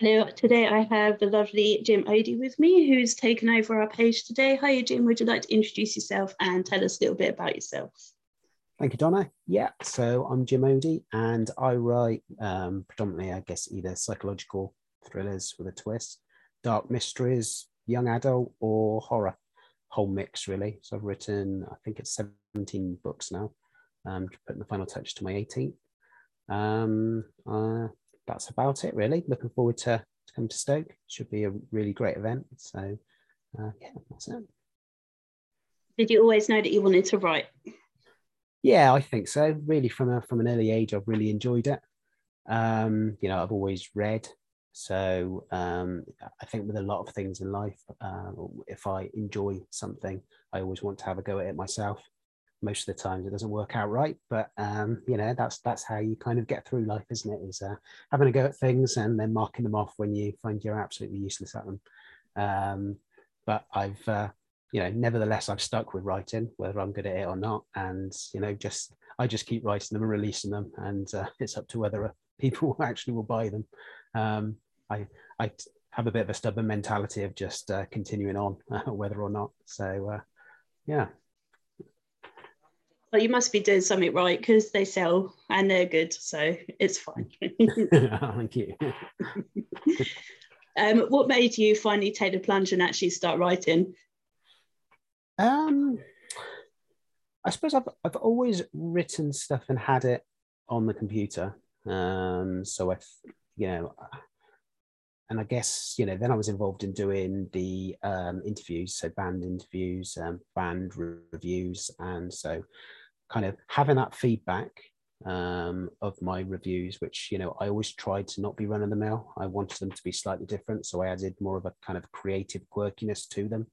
Hello, today I have the lovely Jim Ody with me, who's taken over our page today. Hi, Jim. Would you like to introduce yourself and tell us a little bit about yourself? Thank you, Donna. Yeah, so I'm Jim Ody and I write um, predominantly, I guess, either psychological thrillers with a twist, dark mysteries, young adult, or horror. Whole mix, really. So I've written, I think it's 17 books now, um, putting the final touch to my 18th. Um, uh, that's about it, really. Looking forward to, to come to Stoke. Should be a really great event. So, uh, yeah, that's it. Did you always know that you wanted to write? Yeah, I think so. Really, from a, from an early age, I've really enjoyed it. Um, you know, I've always read, so um, I think with a lot of things in life, uh, if I enjoy something, I always want to have a go at it myself most of the times it doesn't work out right but um, you know that's that's how you kind of get through life isn't it? Is uh, having a go at things and then marking them off when you find you're absolutely useless at them. Um, but i've uh, you know nevertheless i've stuck with writing whether i'm good at it or not. And you know just i just keep writing them and releasing them and uh, it's up to whether people actually will buy them. Um, i i have a bit of a stubborn mentality of just uh, continuing on whether or not. So uh, yeah well, you must be doing something right because they sell and they're good, so it's fine. Thank you. um, what made you finally take the plunge and actually start writing? Um, I suppose I've I've always written stuff and had it on the computer. Um, so I, you know, and I guess you know then I was involved in doing the um, interviews, so band interviews, um, band reviews, and so kind of having that feedback um, of my reviews, which you know I always tried to not be run of the mill. I wanted them to be slightly different, so I added more of a kind of creative quirkiness to them.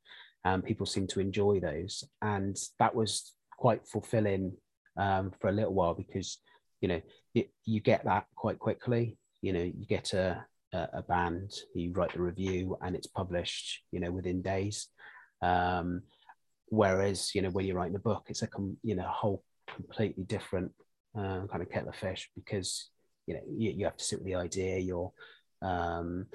And people seem to enjoy those, and that was quite fulfilling um, for a little while because you know it, you get that quite quickly. You know, you get a, a, band, you write the review, and it's published. You know, within days. Um, whereas you know when you're writing a book it's a you know a whole completely different uh, kind of kettle of fish because you know you, you have to sit with the idea you're um,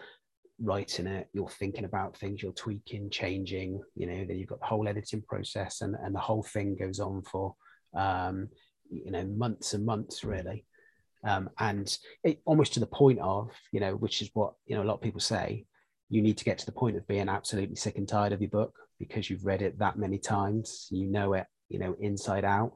writing it you're thinking about things you're tweaking changing you know then you've got the whole editing process and, and the whole thing goes on for um, you know months and months really. Um, and it, almost to the point of you know which is what you know a lot of people say you need to get to the point of being absolutely sick and tired of your book because you've read it that many times you know it you know inside out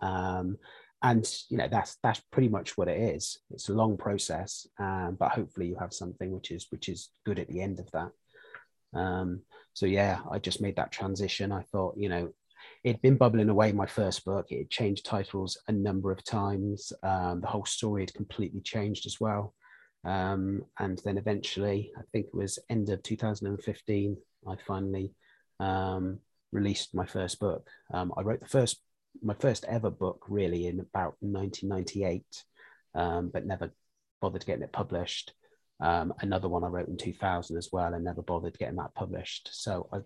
um, and you know that's that's pretty much what it is. It's a long process um, but hopefully you have something which is which is good at the end of that. Um, so yeah i just made that transition. I thought you know it'd been bubbling away my first book. It changed titles a number of times. Um, the whole story had completely changed as well. Um, and then eventually i think it was end of 2015 i finally um, released my first book. Um, i wrote the first my first ever book really in about 1998, um, but never bothered getting it published. Um, another one I wrote in 2000 as well, and never bothered getting that published. So I,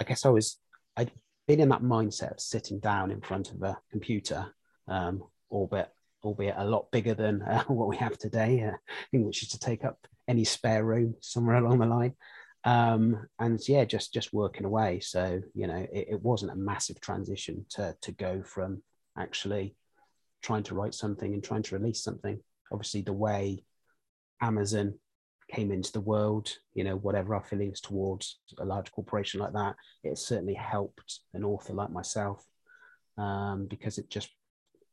I guess I was I'd been in that mindset of sitting down in front of a computer, um, albeit albeit a lot bigger than uh, what we have today, uh, which is to take up any spare room somewhere along the line um, and yeah, just just working away. So you know, it, it, wasn't a massive transition to to go from actually trying to write something and trying to release something. Obviously, the way Amazon came into the world, you know, whatever our feelings towards a large corporation like that, it certainly helped an author like myself um, because it just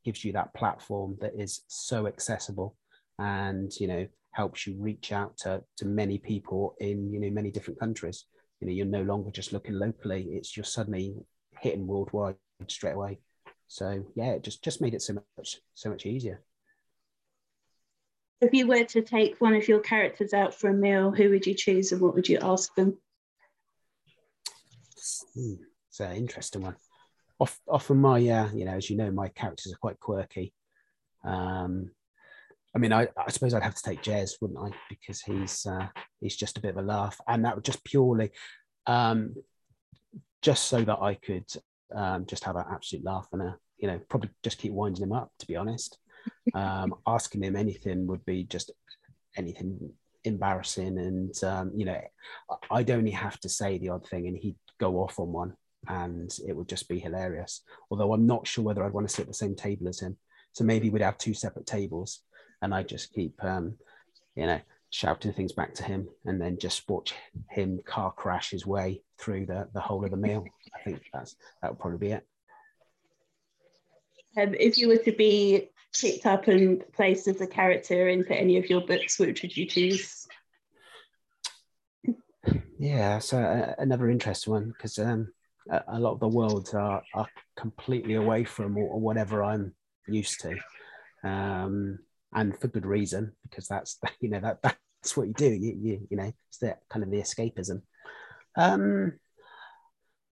gives you that platform that is so accessible and you know helps you reach out to, to many people in you know many different countries. You know you're no longer just looking locally it's you're suddenly hitting worldwide straight away. So yeah it just just made it so much so much easier. If you were to take one of your characters out for a meal who would you choose and what would you ask them? Hmm, it's an interesting one. Off, often my uh, you know as you know my characters are quite quirky. Um I mean, I, I, suppose I'd have to take Jez, wouldn't I? Because he's uh, he's just a bit of a laugh, and that would just purely, um, just so that I could um, just have an absolute laugh and a, you know, probably just keep winding him up. To be honest, um, asking him anything would be just anything embarrassing. And um, you know i'd only have to say the odd thing and he'd go off on one and it would just be hilarious. Although i'm not sure whether i'd want to sit at the same table as him. So maybe we'd have two separate tables and i just keep um, you know shouting things back to him and then just watch him car crash his way through the, the whole of the meal. I think that's that would probably be it. Um, if you were to be picked up and placed as a character into any of your books, which would you choose? Yeah, so uh, another interesting one because um, a, a, lot of the worlds are, are completely away from whatever I'm used to, um, and for good reason because that's you know that that's what you do. You you, you know it's the kind of the escapism. Um,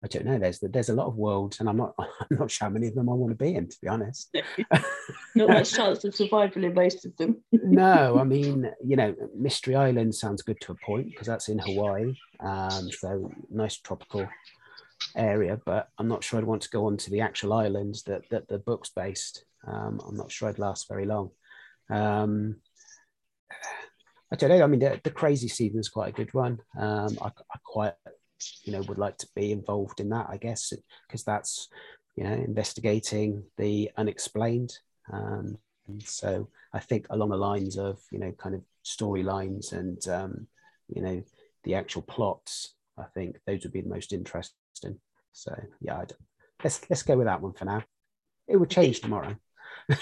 I don't know. There's there's a lot of worlds, and I'm not I'm not sure how many of them I want to be in, to be honest. not much chance of survival in most of them. no, I mean, you know, Mystery Island sounds good to a point because that's in Hawaii, um, so nice tropical area. But I'm not sure I'd want to go on to the actual islands that that the book's based. Um, I'm not sure I'd last very long. Um, I don't know. I mean, the, the crazy season is quite a good one. Um, I, I quite you know would like to be involved in that i guess because that's you know investigating the unexplained. Um, so i think along the lines of you know kind of storylines and um, you know the actual plots i think those would be the most interesting. So yeah I'd, let's let's go with that one for now. It would change tomorrow.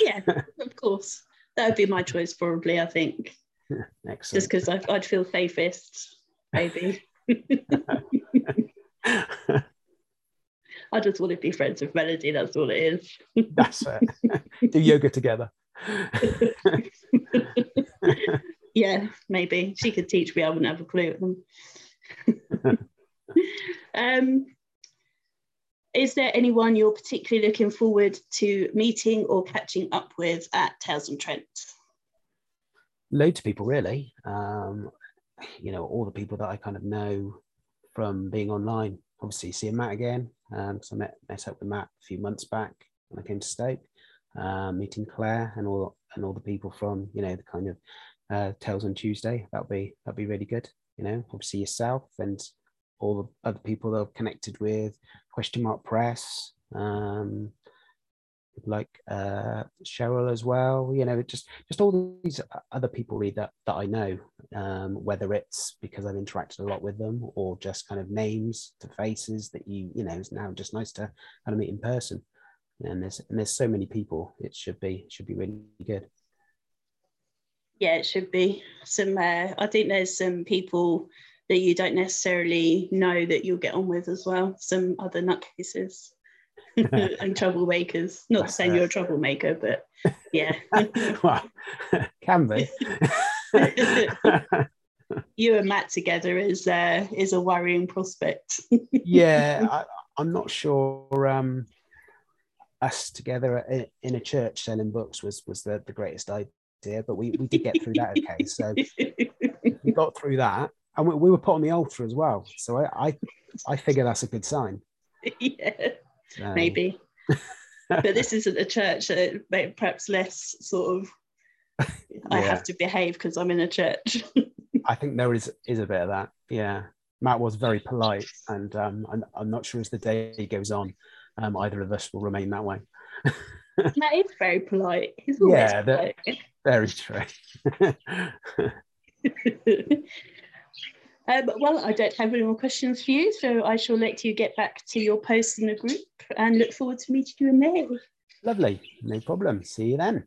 Yeah of course that would be my choice probably i think Excellent. just because I'd feel safest maybe I just want to be friends with Melody. That's all it is. That's it. Do yoga together. yeah, maybe she could teach me. I wouldn't have a clue. um, is there anyone you're particularly looking forward to meeting or catching up with at Tales and Trent? Loads of people, really. Um, you know, all the people that I kind of know from being online. Obviously, seeing Matt again because um, I met met up with Matt a few months back when I came to Stoke, um, meeting Claire and all and all the people from you know the kind of uh, Tales on Tuesday. That'll be that'll be really good. You know, obviously yourself and all the other people that I've connected with, Question Mark Press, um, like uh, Cheryl as well. You know, just just all these other people really that that I know, um, whether it's because I've interacted a lot with them or just kind of names to faces that you you know it's now just nice to kind of meet in person. And there's and there's so many people. It should be should be really good. Yeah, it should be some. Uh, I think there's some people that you don't necessarily know that you'll get on with as well. Some other nutcases. and troublemakers. Not saying you're a troublemaker, but yeah. well, can be. you and Matt together is uh, is a worrying prospect. yeah, I, am not sure. Um, us together in a church selling books was was the, the greatest idea, but we, we did get through that okay. So we got through that, and we, we were put on the altar as well. So I I, I figure that's a good sign. Yeah um, maybe. but this isn't a church, so perhaps less sort of. I yeah. have to behave because I'm in a church. I think there is is a bit of that. Yeah, Matt was very polite, and um, I'm, I'm not sure as the day goes on, um, either of us will remain that way. Matt is very polite. He's always yeah, polite. very true. Um, well, I don't have any more questions for you, so I shall let you get back to your post in the group and look forward to meeting you in May. Lovely, no problem. See you then.